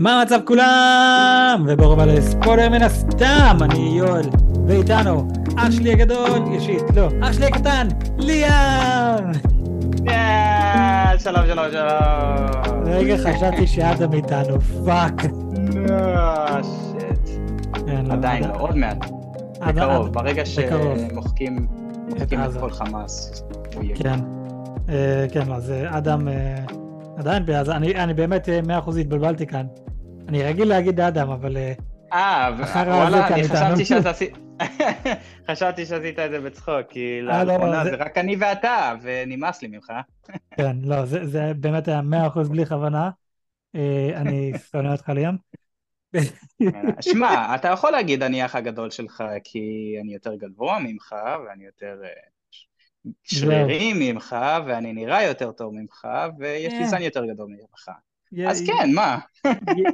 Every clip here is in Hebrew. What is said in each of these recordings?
מה המצב כולם? וברוב על ספוילר מן הסתם, אני יואל, ואיתנו אח שלי הגדול, ישית, לא, אח שלי הקטן, ליאם! שלום שלום שלום. רגע חשבתי שאדם איתנו, פאק. לא, עדיין עד- עוד מעט. בקרוב, ברגע. שמוחקים מוחקים את. כל חמאס. הוא יהיה. כן, אה, כן, אז אה, אדם אה, עדיין בעזה, אני באמת אה, מאה אחוז התבלבלתי כאן. אני רגיל להגיד אדם, אבל אה, אה, וואלה, אני. חשבתי שאתה עשית... חשבתי שעשית את זה בצחוק, כי אה, לא, לאחרונה זה- רק אני ואתה, ונמאס לי ממך. כן, לא, זה באמת היה מאה אחוז בלי כוונה. אה, אני שונא אותך ליאם. שמע, אתה יכול להגיד אני האח הגדול שלך, כי אני יותר גבוה ממך, ואני יותר שרירי ממך, ואני נראה יותר טוב ממך, ויש לי. זן יותר גדול ממך. אז כן, מה?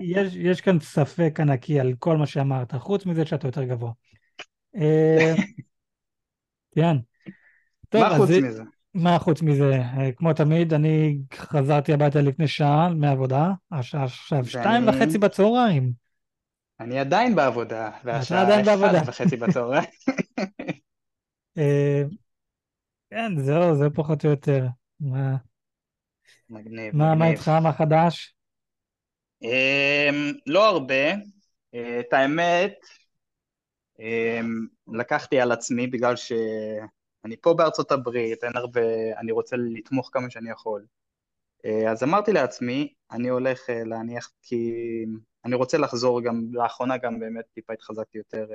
יש, יש כאן ספק ענקי על כל מה שאמרת, חוץ מזה שאתה יותר גבוה. כן. טוב, מה אז חוץ זה- מזה? מה חוץ מזה? אה, כמו תמיד, אני חזרתי הביתה לפני שעה מהעבודה, השעה עכשיו שתיים וחצי בצהריים. אני עדיין בעבודה, והשעה עדיין אחת בעבודה. וחצי בצהריים. אה, כן, זהו, זה פחות או יותר. מה, מגניב, מה, מה. איתך, מה חדש? אמ, לא הרבה. אה, את האמת, אמ, לקחתי על עצמי בגלל שאני פה בארצות הברית, אין הרבה, אני רוצה לתמוך כמה שאני יכול. אה, אז אמרתי לעצמי, אני הולך אה, להניח כי אני רוצה לחזור גם, לאחרונה גם באמת טיפה התחזקתי יותר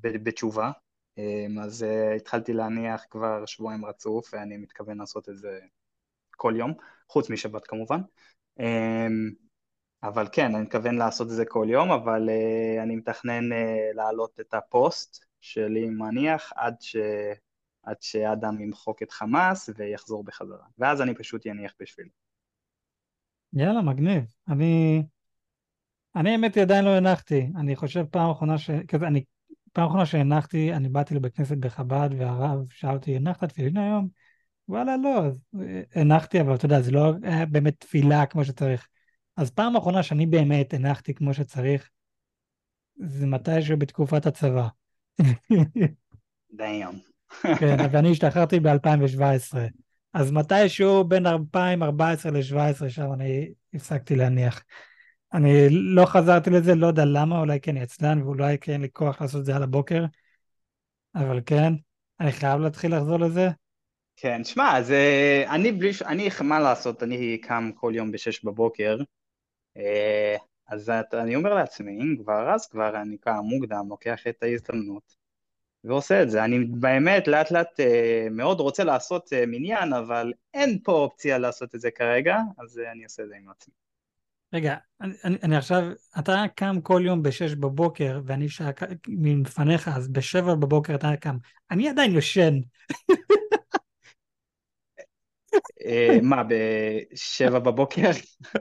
בתשובה. אמ, אז התחלתי להניח כבר שבועיים רצוף, ואני מתכוון לעשות את זה כל יום, חוץ משבת כמובן. אמ, אבל כן, אני מתכוון לעשות את זה כל יום, אבל uh, אני מתכנן uh, להעלות את הפוסט שלי מניח עד, ש... עד שאדם ימחוק את חמאס ויחזור בחזרה. ואז אני פשוט יניח בשביל. יאללה, מגניב. אני, אני האמת היא עדיין לא הנחתי. אני חושב פעם אחרונה ש... כזה, אני, פעם אחרונה שהנחתי, אני באתי לבית כנסת בחב"ד, והרב שאל אותי, הנחת תפילין היום? וואלה, לא. אז אה, הנחתי, אבל אתה יודע, זה לא היה באמת תפילה כמו שצריך. אז פעם אחרונה שאני באמת הנחתי כמו שצריך, זה מתישהו בתקופת הצבא. דאם. כן, ואני השתחררתי ב-2017. אז מתישהו בין 2014 ל-2017, שם אני הפסקתי להניח. אני לא חזרתי לזה, לא יודע למה, אולי כי אני עצלן ואולי אין לי כוח לעשות את זה על הבוקר, אבל כן, אני חייב להתחיל לחזור לזה. כן, שמע, זה... אני בלי... אני, מה לעשות, אני קם כל יום בשש בבוקר, אה, אז אני אומר לעצמי, אם כבר, אז כבר אני קם מוקדם, לוקח את ההזדמנות. ועושה את זה. אני באמת לאט לאט אה, מאוד רוצה לעשות אה, מניין, אבל אין פה אופציה לעשות את זה כרגע, אז אני אעשה את זה עם עצמי. רגע, אני, אני, עכשיו, אתה קם כל יום ב-6 בבוקר, ואני שעה מלפניך, אז ב-7 בבוקר אתה קם. אני עדיין יושן. אה, מה, בשבע בבוקר?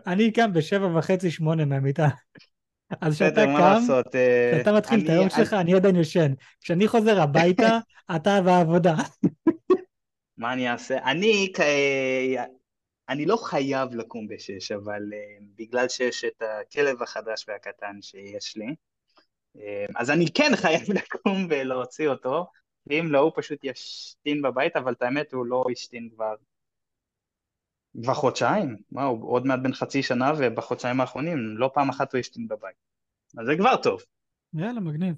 אני קם ב-7 וחצי, 8 מהמיטה. אז כשאתה קם? אה, כשאתה מתחיל את היום שלך, אני עדיין יושן. כשאני חוזר הביתה, אתה בעבודה. מה אני אעשה? אני, כ- אני לא חייב לקום בשש, אבל אה, בגלל שיש את הכלב החדש והקטן שיש לי, אה, אז אני כן חייב לקום ולהוציא אותו, ואם לא, הוא פשוט ישתין בבית, אבל את האמת, הוא לא השתין כבר כבר חודשיים, מה, הוא עוד מעט בן חצי שנה, ובחודשיים האחרונים לא פעם אחת הוא השתין בבית. אז זה כבר טוב. יאללה, מגניב.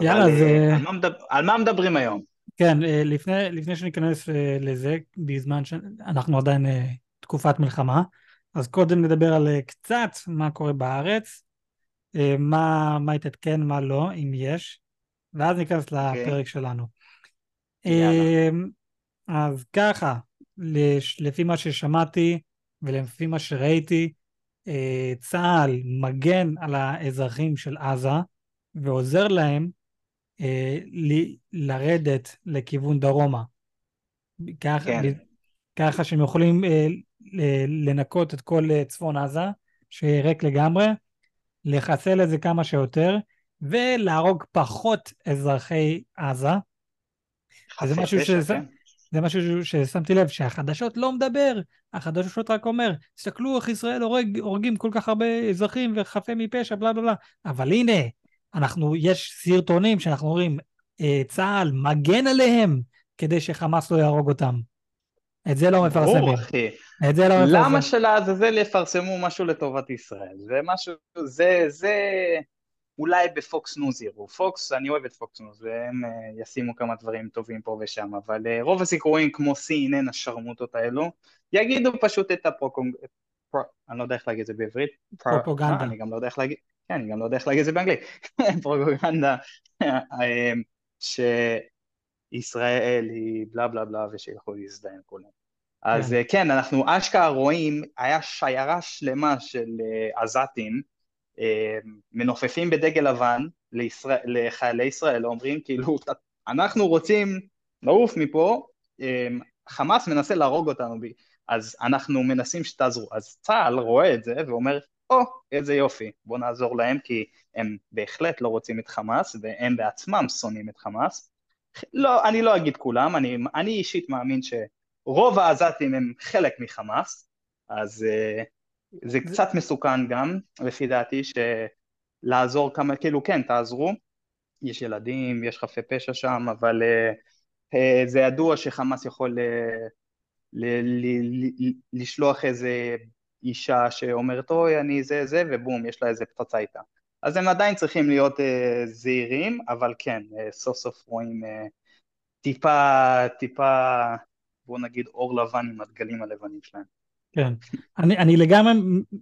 יאללה, אז, אה, אה, על מה מדבר- על מה מדברים היום? כן, אה, לפני, לפני שניכנס אה, לזה, בזמן שאנחנו עדיין אה, תקופת מלחמה, אז קודם נדבר על אה, קצת מה קורה בארץ, אה, מה, מה התעדכן, מה לא, אם יש, ואז ניכנס אוקיי. לפרק שלנו. יאללה. אה, אז ככה, לפי מה ששמעתי ולפי מה שראיתי, אה, צה"ל מגן על האזרחים של עזה ועוזר להם אה, ל- לרדת לכיוון דרומה. כך, כן. ככה שהם יכולים אה, לנקות את כל צפון עזה, שיהיה ריק לגמרי, לחסל את זה כמה שיותר, ולהרוג פחות אזרחי עזה. זה משהו שזה- כן. זה משהו ששמתי לב, שהחדשות לא מדבר, החדשות רק אומר, תסתכלו איך ישראל הורג, הורגים כל כך הרבה אזרחים וחפים מפשע, בלה בלה בלה. אבל הנה, אנחנו, יש סרטונים שאנחנו רואים, אה, צה"ל מגן עליהם כדי שחמאס לא יהרוג אותם. את זה לא מפרסמים. ברור, אחי. את זה לא מפרסמים. למה שלעזאזל יפרסמו משהו לטובת ישראל? זה משהו, זה, זה אולי ב Fox News יראו. Fox, אני אוהב את Fox News, והם uh, ישימו כמה דברים טובים פה ושם, אבל uh, רוב הסיכויים כמו CNN, השרמוטות האלו, יגידו פשוט את הפרוקונג... פר... אני לא יודע איך להגיד את זה בעברית. פרופוגנדה. פר... אני גם לא יודע איך להגיד... כן, אני גם לא יודע איך להגיד את זה באנגלית. פרופוגנדה. אה, שישראל היא בלה בלה בלה ושילכו להזדיין כולם. אז כן. כן, אנחנו אשכרה רואים, היה שיירה שלמה של עזתים, אה, מנופפים בדגל לבן לישראל, לחיילי ישראל, אומרים כאילו, אנחנו רוצים לעוף מפה, אה, חמאס מנסה להרוג אותנו, אז אנחנו מנסים שתעזרו. אז צה"ל רואה את זה ואומר, או, oh, איזה יופי, בואו נעזור להם, כי הם בהחלט לא רוצים את חמאס, והם בעצמם שונאים את חמאס. לא, אני לא אגיד כולם, אני, אני אישית מאמין שרוב העזתים הם חלק מחמאס, אז uh, זה קצת מסוכן גם, לפי דעתי, שלעזור כמה, כאילו כן, תעזרו, יש ילדים, יש חפי פשע שם, אבל uh, uh, זה ידוע שחמאס יכול uh, ל- ל- ל- לשלוח איזה אישה שאומרת אוי אני זה זה ובום יש לה איזה פצצה איתה. אז הם עדיין צריכים להיות uh, זהירים אבל כן uh, סוף סוף רואים uh, טיפה טיפה בוא נגיד אור לבן עם הדגלים הלבנים שלהם כן, אני, אני לגמרי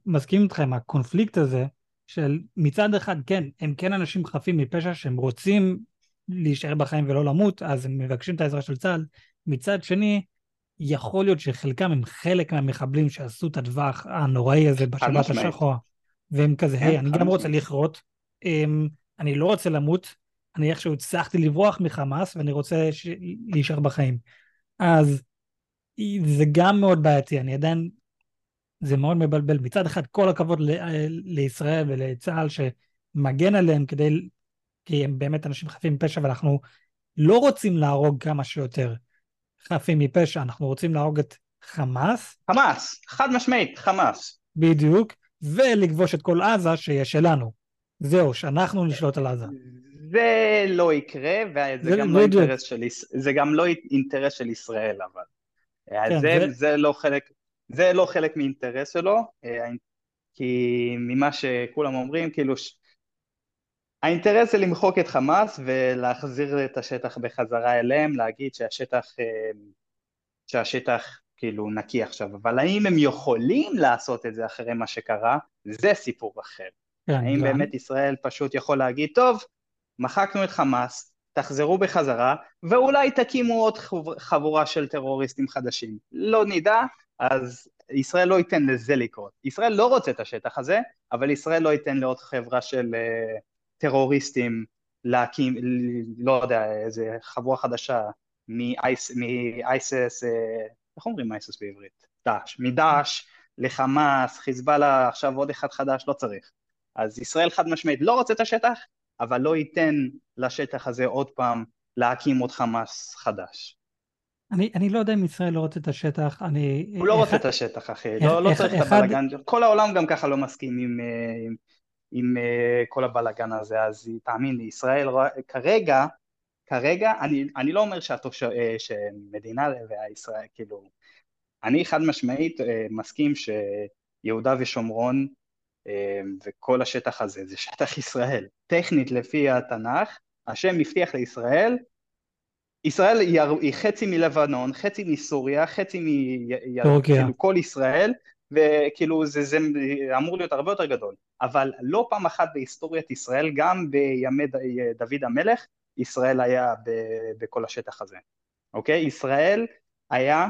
מסכים איתך עם הקונפליקט הזה, של מצד אחד, כן, הם כן אנשים חפים מפשע שהם רוצים להישאר בחיים ולא למות, אז הם מבקשים את העזרה של צה"ל. מצד שני, יכול להיות שחלקם הם חלק מהמחבלים שעשו את הטווח הנוראי הזה בשבת השחורה, והם כזה, היי, אני גם רוצה לכרות, אמ, אני לא רוצה למות, אני איכשהו הצלחתי לברוח מחמאס ואני רוצה להישאר בחיים. אז זה גם מאוד בעייתי, אני עדיין זה מאוד מבלבל. מצד אחד, כל הכבוד ל- לישראל ולצה"ל שמגן עליהם כדי, כי הם באמת אנשים חפים מפשע, ואנחנו לא רוצים להרוג כמה שיותר חפים מפשע, אנחנו רוצים להרוג את חמאס. חמאס, חד משמעית, חמאס. בדיוק, ולכבוש את כל עזה שיש שלנו. זהו, שאנחנו נשלוט על עזה. זה לא יקרה, וזה גם, לא של, זה גם לא אינטרס של ישראל, אבל. כן, זה, זה... זה לא חלק, זה לא חלק מאינטרס שלו, אה, כי ממה שכולם אומרים, כאילו, האינטרס זה למחוק את חמאס ולהחזיר את השטח בחזרה אליהם, להגיד שהשטח, אה, שהשטח כאילו נקי עכשיו, אבל האם הם יכולים לעשות את זה אחרי מה שקרה, זה סיפור אחר. כן, האם גם. באמת ישראל פשוט יכול להגיד, טוב, מחקנו את חמאס, תחזרו בחזרה, ואולי תקימו עוד חבורה של טרוריסטים חדשים. לא נדע, אז ישראל לא ייתן לזה לקרות. ישראל לא רוצה את השטח הזה, אבל ישראל לא ייתן לעוד חברה של uh, טרוריסטים להקים, לא יודע, איזה חבורה חדשה מאייסס, אה, איך אומרים אייסס בעברית? דאעש, מדאעש לחמאס, חיזבאללה, עכשיו עוד אחד חדש, לא צריך. אז ישראל חד משמעית לא רוצה את השטח, אבל לא ייתן לשטח הזה עוד פעם להקים עוד חמאס חדש. אני, אני לא יודע אם ישראל לא רוצה את השטח, אני... הוא לא רוצה את השטח, אחי, לא, לא צריך את הבלאגן, כל העולם גם ככה לא מסכים עם, אה, עם, עם אה, כל הבלאגן הזה, אז תאמין לי, ישראל כרגע, כרגע, אני, אני לא אומר שהתוש... אה, שמדינה והישראל, כאילו, אני חד משמעית מסכים שיהודה ושומרון וכל השטח הזה זה שטח ישראל. טכנית לפי התנ"ך, השם הבטיח לישראל ישראל היא, היא חצי מלבנון, חצי מסוריה, חצי מ... כאילו כל ישראל, וכאילו זה, זה אמור להיות הרבה יותר גדול. אבל לא פעם אחת בהיסטוריית ישראל, גם בימי דוד המלך, ישראל היה ב, בכל השטח הזה. אוקיי? ישראל היה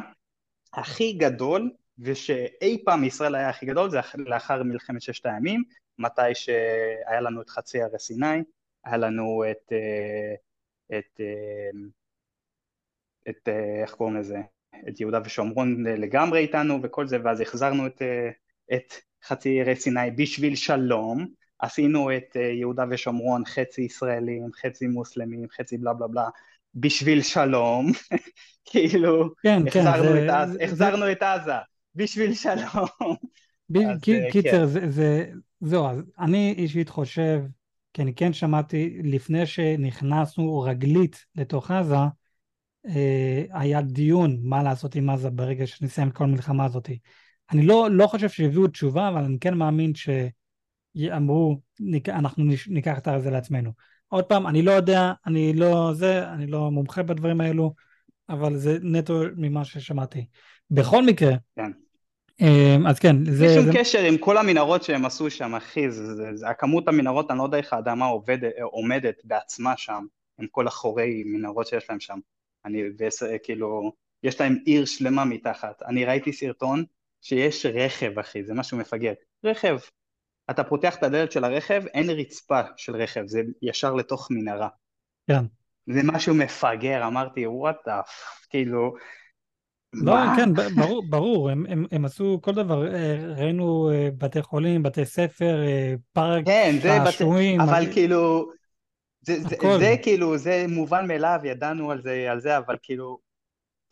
הכי גדול, ושאי פעם ישראל היה הכי גדול, זה לאחר מלחמת ששת הימים, מתי שהיה לנו את חצי הרי סיני, היה לנו את... אה, את אה, את, אה, איך קוראים לזה, את יהודה ושומרון לגמרי איתנו וכל זה, ואז החזרנו את, אה, את חצי ירי סיני בשביל שלום, עשינו את אה, יהודה ושומרון חצי ישראלים, חצי מוסלמים, חצי בלה בלה בלה, בשביל שלום, כאילו, כן, כן, החזרנו, זה, את, זה, החזרנו את עזה בשביל שלום. ב, אז קי- אה, קיצר, כן, זה, זה, זהו, אז אני אישית חושב, כי אני כן שמעתי, לפני שנכנסנו רגלית לתוך עזה, אה, היה דיון מה לעשות עם עזה ברגע שנסיים את כל המלחמה הזאת. אני לא, לא חושב שהביאו תשובה, אבל אני כן מאמין שאמרו, "ניק- אנחנו ניקח את זה לעצמנו. עוד פעם, אני לא יודע, אני לא זה, אני לא מומחה בדברים האלו, אבל זה נטו ממה ששמעתי. בכל מקרה, כן. אה, אז כן, זה, שום זה, קשר עם כל המנהרות שהם עשו שם, אחי, זה, זה, זה, הכמות המנהרות, אני לא יודע איך האדמה עובדת, עומדת בעצמה שם, עם כל החורי מנהרות שיש להם שם. אני, וס, כאילו, יש להם עיר שלמה מתחת. אני ראיתי סרטון שיש רכב, אחי, זה משהו מפגר. רכב. אתה פותח את הדלת של הרכב, אין רצפה של רכב, זה ישר לתוך מנהרה. כן. זה משהו מפגר, אמרתי, וואט דה, כאילו, לא, מה? כן, ברור, ברור, הם, הם, הם עשו כל דבר, אה, ראינו אה, בתי חולים, בתי ספר, אה, פארק כן. שעשועים, אבל אה, כאילו, זה, זה, זה כאילו, זה מובן מאליו, ידענו על זה, על זה, אבל כאילו,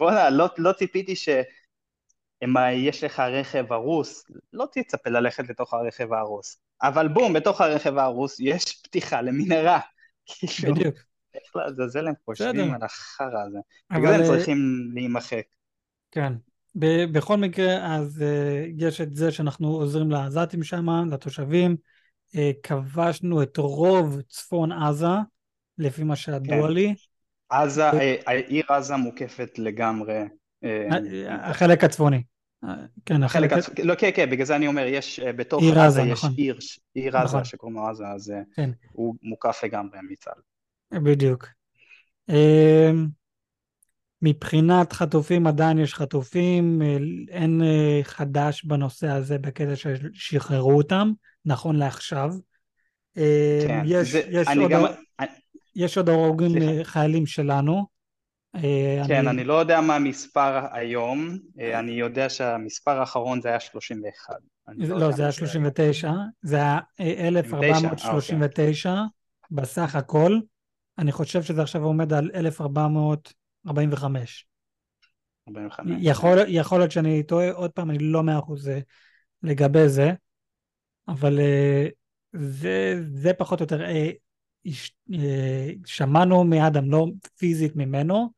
בוא'נה, לא, לא ציפיתי שיש לך רכב הרוס, לא תצפה ללכת לתוך הרכב ההרוס, אבל בום, בתוך הרכב ההרוס יש פתיחה למנהרה, כאילו, בדיוק, איך לעזאזל הם חושבים על החרא הזה, בגלל הם אה, צריכים להימחק, כן, ב- בכל מקרה, אז אה, יש את זה שאנחנו עוזרים לעזתים שם, לתושבים, כבשנו את רוב צפון עזה, לפי מה כן, שידוע לי, עזה, אה, אה, העיר עזה מוקפת לגמרי, אה, אה, החלק הצפוני, אה, כן, החלק החלק, הצפוני, לא, כן, כן, בגלל זה אני אומר, יש, אה, בתוך עיר עזה עזה, יש נכון, עיר, עיר עזה נכון, שקוראים לו עזה, אז אה, כן, הוא מוקף לגמרי מצה"ל. בדיוק. מבחינת חטופים עדיין יש חטופים, אה, אין אה, חדש בנושא הזה בקטע ששחררו אותם, נכון לעכשיו. אה, כן, יש, זה, יש עוד, גם, יש עוד הרוגים חיילים שלנו. כן, אני, אני לא יודע מה המספר היום, אני יודע שהמספר האחרון זה היה 31, אני לא לא, זה היה מה זה היום. 39, זה היה אה, 39, אה, אוקיי, 1439 בסך הכל. אני חושב שזה עכשיו עומד על 1445. 45, כן. יכול, יכול להיות שאני טועה, עוד פעם, אני לא מאה אחוז אה, לגבי זה, אבל אה, זה, זה פחות או יותר, הש- אה, שמענו מאדם, לא פיזית ממנו,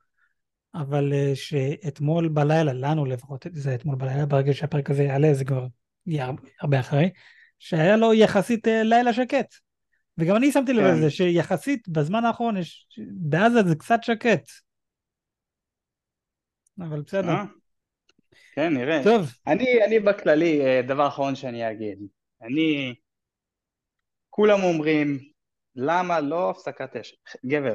אבל שאתמול בלילה, לנו לפחות, זה אתמול בלילה, ברגע שהפרק הזה יעלה, זה כבר יהיה הרבה- אחרי, שהיה לו יחסית לילה שקט. וגם אני שמתי לב כן, לזה שיחסית בזמן האחרון יש, בעזה זה קצת שקט, אבל בסדר. אה, כן, נראה. טוב, אני, אני בכללי, אה, דבר אחרון שאני אגיד, אני, כולם אומרים, למה לא הפסקת אש? גבר,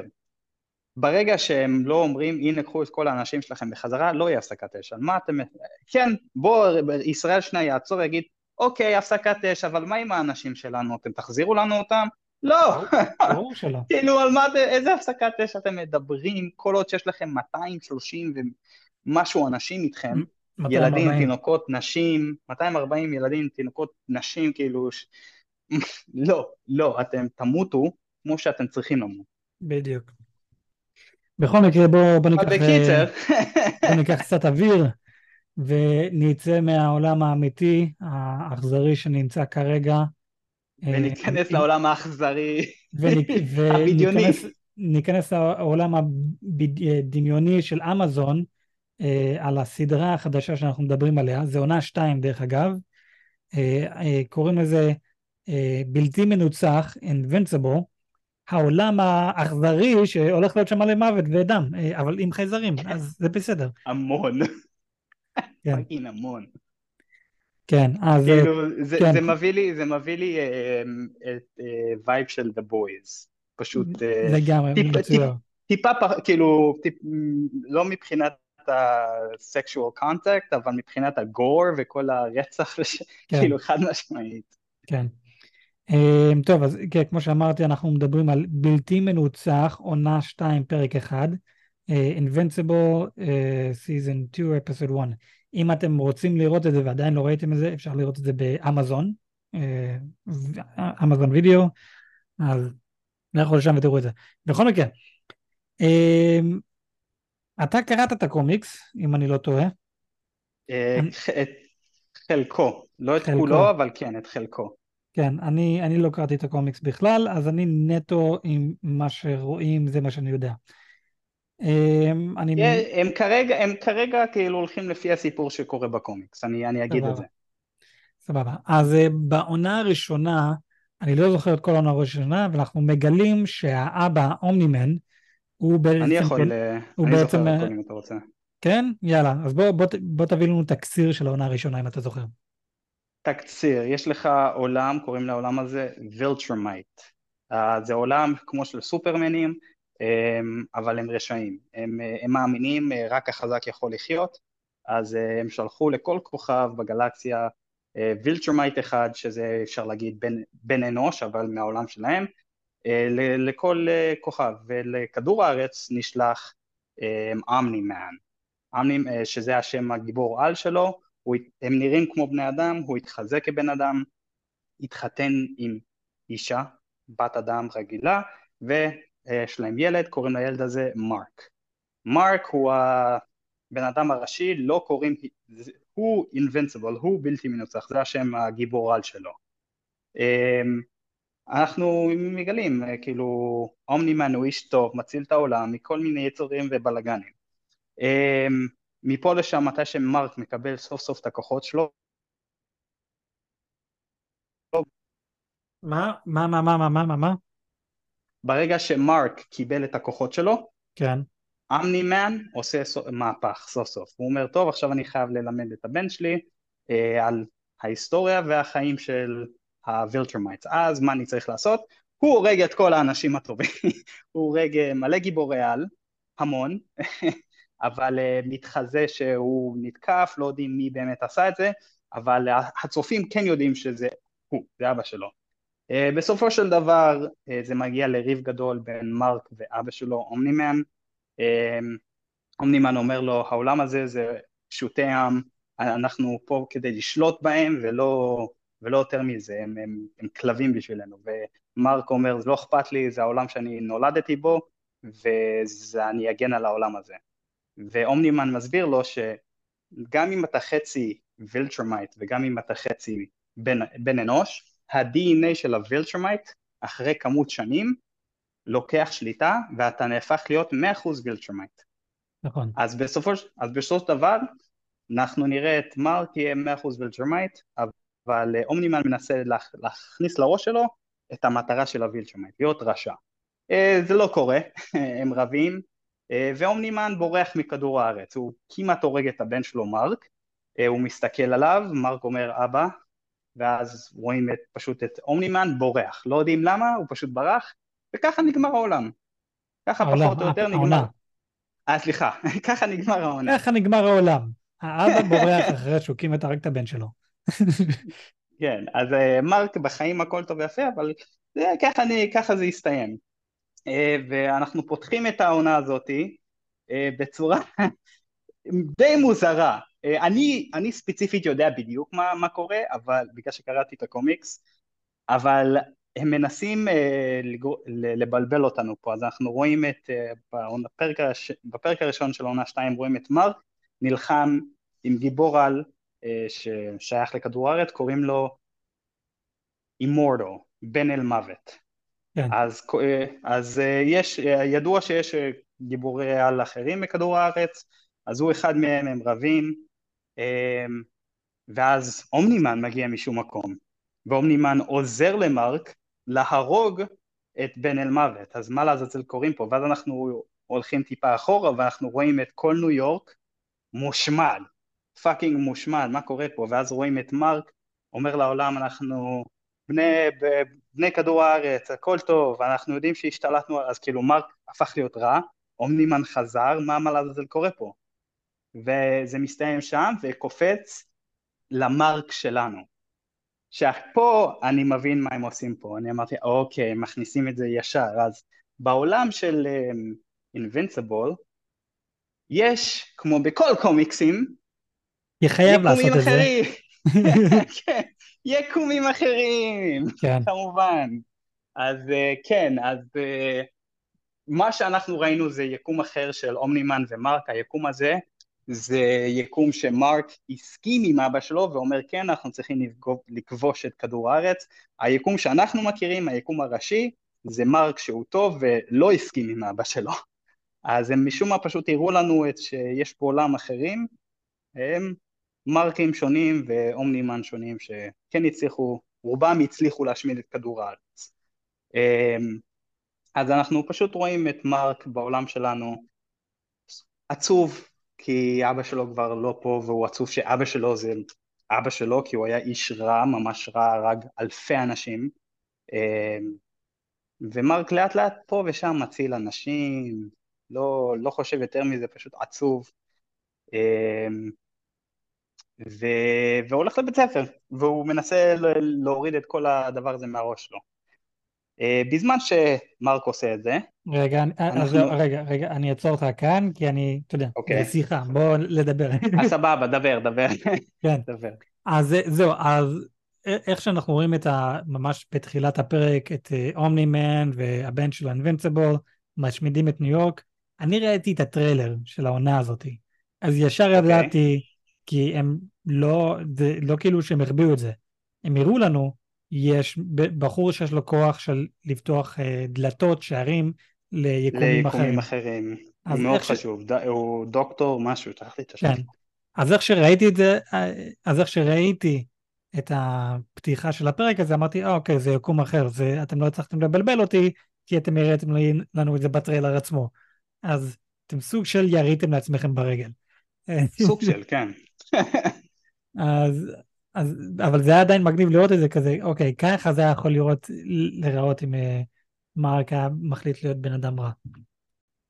ברגע שהם לא אומרים, הנה קחו את כל האנשים שלכם בחזרה, לא יהיה הפסקת אש. על מה אתם... כן, בוא, ישראל שנייה יעצור ויגיד, אוקיי, הפסקת אש, אבל מה עם האנשים שלנו? אתם תחזירו לנו אותם? לא! ברור, ברור שלא. כאילו, על מה, איזה הפסקת אש אתם מדברים, כל עוד שיש לכם 230 ומשהו אנשים איתכם, ילדים, 240. תינוקות, נשים, 240 ילדים, תינוקות, נשים, כאילו, ש... לא, לא, אתם תמותו כמו שאתם צריכים למות. בדיוק. בכל מקרה, בוא, בוא ניקח, בקיצר, בוא ניקח קצת אוויר ונצא מהעולם האמיתי, האכזרי שנמצא כרגע. אה, וניכנס לעולם האכזרי, הבדיוני. ניכנס לעולם הדמיוני של אמזון, אה, על הסדרה החדשה שאנחנו מדברים עליה, זה עונה 2 דרך אגב, אה, אה, קוראים לזה אה, בלתי מנוצח, Invincible, העולם האכזרי שהולך להיות שם מלא מוות ודם, אה, אבל עם חייזרים, אז זה בסדר. המון, כן, פאקינג המון. כן, אז אה, כאילו, זה, כן, זה מביא לי, זה מביא לי אה, את vibe של The Boys. פשוט אה, לגמרי, טיפ, טיפ. טיפה, כאילו, טיפ, לא מבחינת ה-sexual contact, אבל מבחינת ה gore וכל הרצח, כן, כאילו, חד משמעית. כן. Um, טוב, אז כן, כמו שאמרתי, אנחנו מדברים על בלתי מנוצח, עונה 2, פרק 1, uh, Invincible uh, Season 2, Episode 1. אם אתם רוצים לראות את זה ועדיין לא ראיתם את זה, אפשר לראות את זה באמזון, אמזון וידאו, אז לכו לשם ותראו את זה. בכל מקרה, אמ, אתה קראת את הקומיקס, אם אני לא טועה. אה, את חלקו, לא את חלקו. כולו, אבל כן, את חלקו. כן, אני, אני לא קראתי את הקומיקס בכלל, אז אני נטו עם מה שרואים, זה מה שאני יודע. אמ, אני... אה, הם כרגע, הם כרגע כאילו הולכים לפי הסיפור שקורה בקומיקס, אני, אני אגיד את סבבה. זה. סבבה. אז אה, בעונה הראשונה, אני לא זוכר את כל העונה הראשונה, ואנחנו מגלים שהאבא, אומנימן, הוא בעצם... אני יכול, אה, הוא אני בעצם, זוכר אה, הכל אם אתה רוצה. כן? יאללה. אז בוא, בוא, בוא תביא לנו תקציר של העונה הראשונה, אם אתה זוכר. תקציר, יש לך עולם, קוראים לעולם הזה וילטרמייט. אה, זה עולם כמו של סופרמנים, אמ, אבל הם רשעים. הם, הם מאמינים אה, רק החזק יכול לחיות, אז אה, הם שלחו לכל כוכב בגלקסיה וילטרמייט אחד, שזה אפשר להגיד בן, בן אנוש, אבל מהעולם שלהם, לכל uh, כוכב, ולכדור הארץ נשלח אומנימן, אומני, אה, שזה השם הגיבור על שלו, הם נראים כמו בני אדם, הוא התחזה כבן אדם, התחתן עם אישה, בת אדם רגילה, ויש להם ילד, קוראים לילד הזה מרק. מרק הוא הבן אדם הראשי, לא קוראים, הוא invincible, הוא בלתי מנוצח, זה השם הגיבור על שלו. אנחנו מגלים, כאילו, אומנימן הוא איש טוב, מציל את העולם מכל מיני יצורים ובלאגנים. אמ, מפה לשם, מתי שמרק מקבל סוף סוף את הכוחות שלו, מה? מה, מה, מה, מה, מה, מה, מה? ברגע שמרק קיבל את הכוחות שלו, כן. אומנימן עושה סו- מהפך סוף סוף. הוא אומר, טוב, עכשיו אני חייב ללמד את הבן שלי אה, על ההיסטוריה והחיים של הווילטרמייטס. אז מה אני צריך לעשות? הוא הורג את כל האנשים הטובים. הוא הורג אה, מלא גיבורי על, המון, אבל אה, מתחזה שהוא נתקף, לא יודעים מי באמת עשה את זה, אבל אה, הצופים כן יודעים שזה הוא, זה אבא שלו. אה, בסופו של דבר זה מגיע לריב גדול בין מרק ואבא שלו אומנימן אומנימן אומר לו העולם הזה זה פשוטי עם אנחנו פה כדי לשלוט בהם ולא, ולא יותר מזה הם, הם, הם כלבים בשבילנו ומרק אומר זה לא אכפת לי זה העולם שאני נולדתי בו ואני אגן על העולם הזה ואומנימן מסביר לו שגם אם אתה חצי וילטרמייט וגם אם אתה חצי בן, בן אנוש ה-DNA של הווילטרמייט אחרי כמות שנים לוקח שליטה ואתה נהפך להיות 100% וילטרמייט. נכון. אז בסופו, אז בסופו של דבר אנחנו נראה את מרק יהיה 100% וילטרמייט, אבל אומנימן מנסה להכ, להכניס לראש שלו את המטרה של הווילטרמייט, להיות רשע. זה לא קורה, הם רבים, ואומנימן בורח מכדור הארץ, הוא כמעט הורג את הבן שלו מרק, הוא מסתכל עליו, מרק אומר אבא, ואז רואים את, פשוט את אומנימן בורח, לא יודעים למה, הוא פשוט ברח, וככה נגמר העולם. ככה העולם, פחות או יותר נגמר... העונה. אה, סליחה, ככה נגמר העונה. ככה נגמר העולם. האבא בורח אחרי שהוא כמעט הרג את הבן שלו. כן, אז uh, מרק בחיים הכל טוב ויפה, אבל זה, ככה, אני, ככה זה יסתיים. Uh, ואנחנו פותחים את העונה הזאתי uh, בצורה די מוזרה. אני, אני ספציפית יודע בדיוק מה, מה קורה, אבל בגלל שקראתי את הקומיקס, אבל הם מנסים לגר... לבלבל אותנו פה, אז אנחנו רואים את, בפרק, הש... בפרק הראשון של עונה 2 רואים את מרק נלחם עם גיבור על ששייך לכדור הארץ, קוראים לו אימורדו, בן אל מוות. כן. אז, uh, אז uh, יש, ידוע שיש גיבורי על אחרים מכדור הארץ, אז הוא אחד מהם, הם רבים, ואז אומנימן מגיע משום מקום. ואומנימן עוזר למרק להרוג את בן אלמוות, אז מה לעזאזל קורה פה? ואז אנחנו הולכים טיפה אחורה ואנחנו רואים את כל ניו יורק מושמד, fucking מושמד, מה קורה פה? ואז רואים את מרק אומר לעולם אנחנו בני, בני כדור הארץ, הכל טוב, אנחנו יודעים שהשתלטנו, אז כאילו מרק הפך להיות רע, אומנימן חזר, מה לעזאזל קורה פה? וזה מסתיים שם וקופץ למרק שלנו. שפה אני מבין מה הם עושים פה, אני אמרתי אוקיי, מכניסים את זה ישר, אז בעולם של um, יש, כמו בכל קומיקסים, יחייב לעשות את אחרים. זה. כן, יקומים אחרים, כן. כמובן. אז uh, כן, אז uh, מה שאנחנו ראינו זה יקום אחר של אומנימן ומרק, היקום הזה זה יקום שמרק הסכים עם אבא שלו ואומר כן אנחנו צריכים לכבוש את כדור הארץ, היקום שאנחנו מכירים, היקום הראשי, זה מרק שהוא טוב ולא הסכים עם אבא שלו, אז הם משום מה פשוט הראו לנו את שיש פה עולם אחרים, הם מרקים שונים ואומנימן שונים שכן הצליחו, רובם הצליחו להשמיד את כדור הארץ. אמ, אז אנחנו פשוט רואים את מרק בעולם שלנו עצוב, כי אבא שלו כבר לא פה והוא עצוב שאבא שלו זה אבא שלו כי הוא היה איש רע, ממש רע, הרג אלפי אנשים אמ, ומרק לאט לאט פה ושם מציל אנשים, לא, לא חושב יותר מזה, פשוט עצוב אמ, ו... והולך לבית ספר והוא מנסה להוריד את כל הדבר הזה מהראש שלו אה, בזמן שמרק עושה את זה רגע, אנחנו... אז רגע, רגע, אני אעצור אותך כאן, כי אני, אתה יודע, אוקיי. זה שיחה, בוא לדבר. אז סבבה, דבר, דבר. כן. דבר. אז זהו, אז איך שאנחנו רואים את ה... ממש בתחילת הפרק, את אומני-מן אה, והבן שלו, אינבנציבול, משמידים את ניו יורק, אני ראיתי את הטריילר של העונה הזאת, אז ישר okay. אוקיי. ידעתי, כי הם לא, זה לא כאילו שהם החביאו את זה, הם הראו לנו, יש בחור שיש לו כוח של לפתוח אה, דלתות, שערים, ליקומים אחרים. אחרים. הוא מאוד חשוב, ש... ד... הוא דוקטור משהו, תלך לי את השם. כן. אז איך שראיתי את זה, אה, אז איך שראיתי את הפתיחה של הפרק הזה, אמרתי, אה, אוקיי, זה יקום אחר, זה, אתם לא הצלחתם לבלבל אותי, כי אתם הראיתם לנו את זה בטריילר עצמו. אז אתם סוג של יריתם לעצמכם ברגל. סוג של, כן. אז, אז, אבל זה היה עדיין מגניב לראות את זה כזה, אוקיי, ככה זה היה יכול לראות, לראות אם אה, מרק היה מחליט להיות בן אדם רע.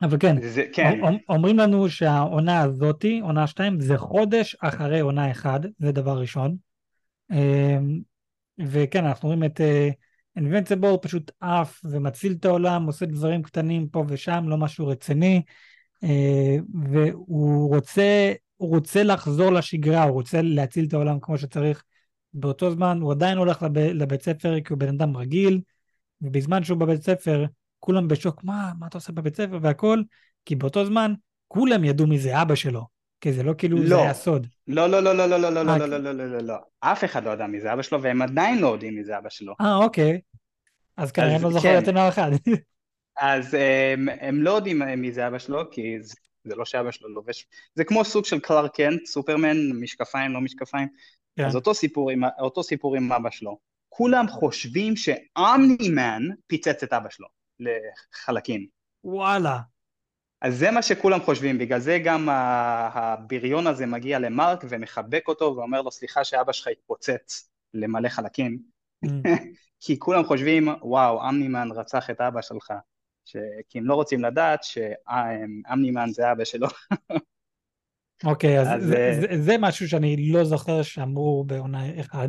אבל כן, זה, כן. אומרים לנו שהעונה הזאתי, עונה 2, זה חודש אחרי עונה 1, זה דבר ראשון. אמ, וכן, אנחנו רואים את אינבנציבול uh, פשוט עף ומציל את העולם, עושה דברים קטנים פה ושם, לא משהו רציני, והוא רוצה, הוא רוצה לחזור לשגרה, הוא רוצה להציל את העולם כמו שצריך. באותו זמן הוא עדיין הולך לב, לבית ספר כי הוא בן אדם רגיל, ובזמן שהוא בבית ספר, כולם בשוק, מה, מה אתה עושה בבית ספר והכל, כי באותו זמן כולם ידעו מי זה אבא שלו. כי זה לא כאילו לא. זה היה סוד. לא, לא, לא, לא, לא, לא, לא, לא, לא, לא, לא, לא, לא, אף אחד לא יודע מי זה אבא שלו, והם עדיין לא יודעים מי זה אבא שלו. אה, אוקיי. אז כנראה לא זוכר יותר מאחד. אז הם לא יודעים מי זה אבא שלו, כי זה לא שאבא שלו לובש, זה כמו סוג של קלאר קנט, סופרמן, משקפיים, לא משקפיים. אז אותו סיפור, עם, אותו סיפור עם אבא שלו. כולם חושבים שאמני מן פיצץ את אבא שלו לחלקים. וואלה. אז זה מה שכולם חושבים, בגלל זה גם הבריון הזה מגיע למרק ומחבק אותו ואומר לו סליחה שאבא שלך התפוצץ למלא חלקים, mm. כי כולם חושבים וואו אמנימן רצח את אבא שלך, ש... כי הם לא רוצים לדעת שאמנימן זה אבא שלו. אוקיי, אז, אז זה, אה, זה, זה משהו שאני לא זוכר שאמרו בעונה אחד.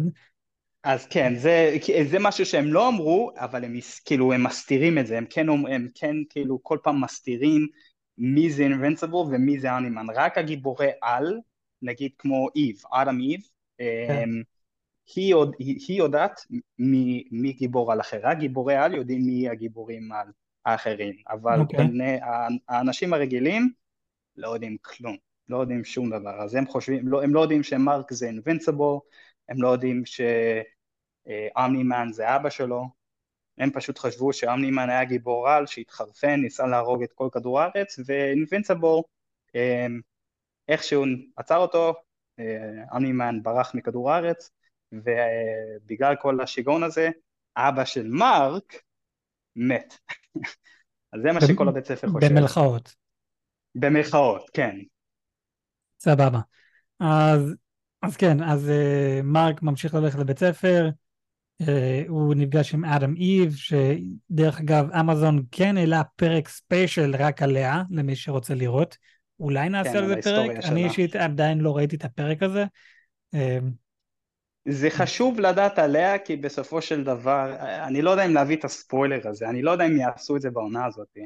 אז כן, זה, זה משהו שהם לא אמרו, אבל הם כאילו הם מסתירים את זה, הם כן, הם כן כאילו כל פעם מסתירים מי זה אינבנסיבל ומי זה אנימן, רק הגיבורי על, נגיד כמו איב, אדם איב, כן. אמ, היא, יודע, היא יודעת מי, מי גיבור על אחר, רק גיבורי על יודעים מי הגיבורים על האחרים, אבל okay. אוקיי. בני, האנשים הרגילים לא יודעים כלום, לא יודעים שום דבר, אז הם חושבים, לא, הם לא יודעים שמרק זה אינבנסיבל, הם לא יודעים שאמנימן זה אבא שלו, הם פשוט חשבו שאמנימן היה גיבור על שהתחרפן, ניסה להרוג את כל כדור הארץ, ואינבינסיבור אמ, איכשהו עצר אותו, אמנימן אה, ברח מכדור הארץ, ובגלל כל השיגעון הזה, אבא של מרק מת. אז זה מה שכל הבית ספר חושב. במלכאות. במלכאות, כן. סבבה. אז, אז כן, אז uh, מרק ממשיך ללכת לבית ספר, אה, הוא נפגש עם אדם איב, שדרך אגב, אמזון כן העלה פרק ספיישל רק עליה, למי שרוצה לראות. אולי נעשה כן, על זה פרק? אני אישית עדיין לא ראיתי את הפרק הזה. אה, זה חשוב לדעת עליה, כי בסופו של דבר, אני לא יודע אם להביא את הספוילר הזה, אני לא יודע אם יעשו את זה בעונה הזאת.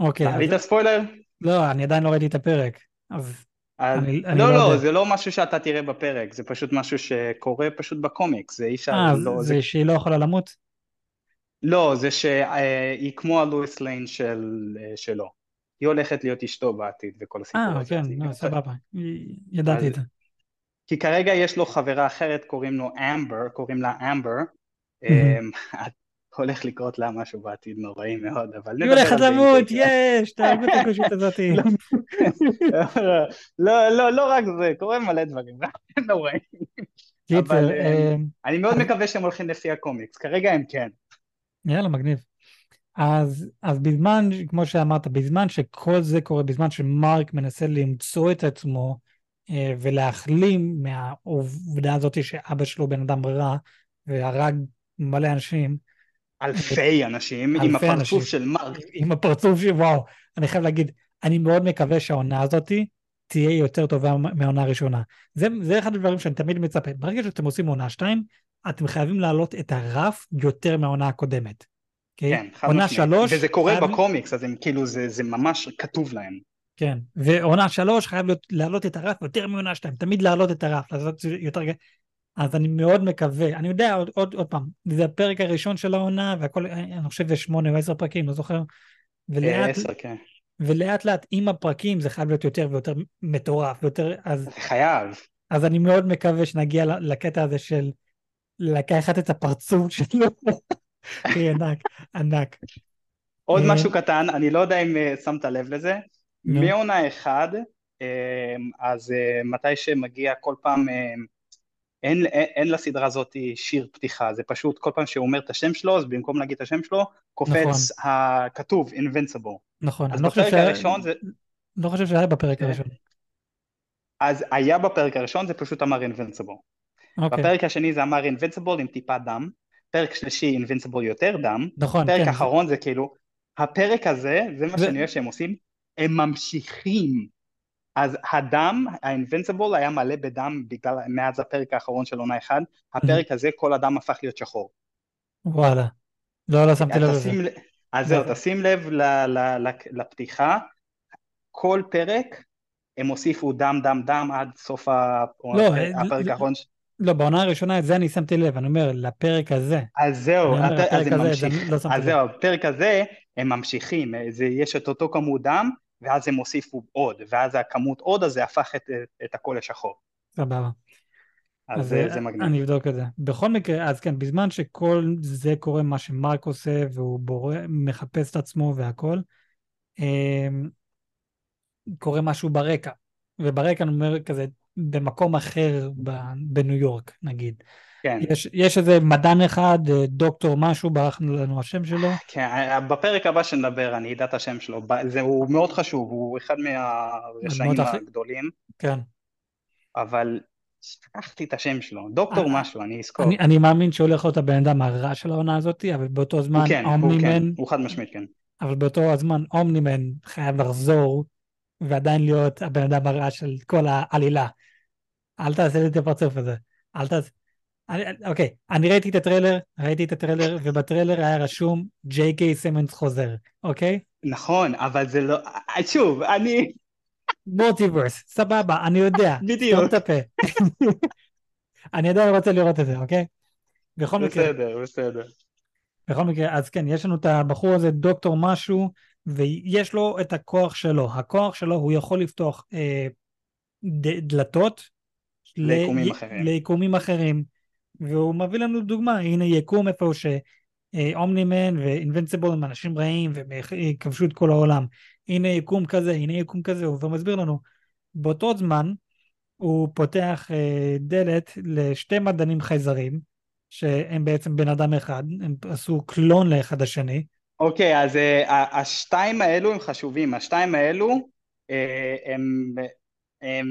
אוקיי. להביא. את הספוילר? לא, אני עדיין לא ראיתי את הפרק, אז אני, אני לא, לא, לא זה לא משהו שאתה תראה בפרק, זה פשוט משהו שקורה פשוט בקומיקס, זה אי אפשר... אה, לא, זה, זה שהיא לא יכולה למות? לא, זה שהיא כמו הלואיס ליין של, שלו. היא הולכת להיות אשתו בעתיד וכל הסיפור אה, הזה. כן, אז היא לא, סבבה. ידעתי אז- את זה. כי כרגע יש לו חברה אחרת, קוראים לו אמבר, קוראים לה אמבר. הולך לקרות לה משהו בעתיד נוראי מאוד, אבל היא נדבר הולכת על זה אם זה למות. יש, תהרגו את הכושית הזאתי. לא, לא, לא רק זה, קורה מלא דברים נוראים. אבל, אה, אני מאוד אז- מקווה שהם הולכים לפי הקומיקס, כרגע הם כן. יאללה, מגניב. אז, אז בזמן, כמו שאמרת, בזמן שכל זה קורה, בזמן שמרק מנסה למצוא את עצמו אה, ולהחלים מהעובדה הזאת שאבא שלו בן אדם רע והרג מלא אנשים, אלפי אנשים עם אלפי הפרצוף אנשים. של מרק. עם הפרצוף של וואו, אני חייב להגיד, אני מאוד מקווה שהעונה הזאת תהיה יותר טובה מהעונה הראשונה. זה, זה אחד הדברים שאני תמיד מצפה. ברגע שאתם עושים עונה 2, אתם חייבים להעלות את הרף יותר מהעונה הקודמת. אוקיי? כן, חד עונה משמעית. שלוש, וזה קורה חייב- בקומיקס, אז הם כאילו, זה זה ממש כתוב להם. כן, ועונה שלוש חייב להיות, להעלות את הרף יותר מעונה שתיים, תמיד להעלות את הרף, לעשות יותר... אז אני מאוד מקווה, אני יודע עוד, עוד, עוד פעם, זה הפרק הראשון של העונה, והכל, אני חושב שמונה או עשר פרקים, לא זוכר. אה, ולאט, עשר, כן. ולאט לאט עם הפרקים זה חייב להיות יותר ויותר מטורף, יותר, אז, זה חייב. אז אני מאוד מקווה שנגיע לקטע הזה של לקחת את הפרצוף שלו, ענק, ענק. עוד אה, משהו קטן, אני לא יודע אם אה, שמת לב לזה. מעונה אחד, אה, אז אה, מתי שמגיע כל פעם, אה, אין, אין, אין לסדרה הזאת שיר פתיחה, זה פשוט כל פעם שהוא אומר את השם שלו, אז במקום להגיד את השם שלו, קופץ הכתוב Invincible. נכון, אז אני לא בפרק שהיה- הראשון זה, לא חושב שהיה בפרק כן. הראשון. אז היה בפרק הראשון, זה פשוט אמר Invincible. אוקיי, בפרק השני זה אמר Invincible עם טיפה דם, פרק שלישי Invincible יותר דם, נכון, פרק כן, אחרון זה כאילו, הפרק הזה, זה מה זה- שאני אוהב שהם עושים, הם ממשיכים. אז הדם, ה-Invincible היה מלא בדם בגלל, מאז הפרק האחרון של עונה אחד, הפרק הזה כל הדם הפך להיות שחור. וואלה. לא, לא שמתי לב לזה. אז זהו, זה- תשים לב ל- ל- ל- לפתיחה, כל פרק הם הוסיפו דם דם דם עד סוף לא, הפרק ל- האחרון. לא, בעונה הראשונה את זה אני שמתי לב, אני אומר, לפרק הזה. אז זהו, הפרק- הזה, לא אז. זהו, הפרק הזה הם ממשיכים, זה, יש את אותו כמות דם, ואז הם הוסיפו עוד, ואז הכמות עוד הזה הפך את, את הכל לשחור. סבבה. אז זה, זה מגניב. אני אבדוק את זה. בכל מקרה, אז כן, בזמן שכל זה קורה, מה שמרק עושה, והוא בורא, מחפש את עצמו והכל, אמ, קורה משהו ברקע. וברקע אני אומר כזה, במקום אחר בניו יורק, נגיד. כן, יש, יש איזה מדען אחד, אה, דוקטור משהו, ברח לנו השם שלו. כן, בפרק הבא שנדבר אני אדע את השם שלו, זה, הוא מאוד חשוב, הוא אחד מהרשעים הגדולים, כן. אבל שכחתי את השם שלו, דוקטור אה, משהו, אני אזכור. אני, אני מאמין שהולך להיות הבן אדם הרע של העונה הזאת, אבל באותו זמן כן, הוא כן, אומנימן, הוא חד משמעית כן. אבל באותו הזמן אומנימן חייב לחזור ועדיין להיות הבן אדם הרע של כל העלילה. אל תעשה לי את הפרצוף הזה. אל תעשה... אני, אוקיי, אני ראיתי את הטריילר, ראיתי את הטריילר, ובטריילר היה רשום ג'יי קיי סימנס חוזר, אוקיי? נכון, אבל זה לא, שוב, אני, multiverse, סבבה, אני יודע. בדיוק. את הפה. אני עדיין רוצה לראות את זה, אוקיי? בכל מקרה, בסדר, בסדר. בכל מקרה, אז כן, יש לנו את הבחור הזה, דוקטור משהו, ויש לו את הכוח שלו. הכוח שלו, הוא יכול לפתוח אה, ד, דלתות ליקומים ל- אחרים. ליקומים אחרים. והוא מביא לנו דוגמה, הנה יקום איפה שאומנימן ואינבנסיבול הם אנשים רעים וכבשו את כל העולם. הנה יקום כזה, הנה יקום כזה, הוא מסביר לנו. באותו זמן הוא פותח אה, דלת לשתי מדענים חייזרים, שהם בעצם בן אדם אחד, הם עשו קלון לאחד השני. אוקיי, אז אה, השתיים האלו הם חשובים, השתיים האלו אה, הם, הם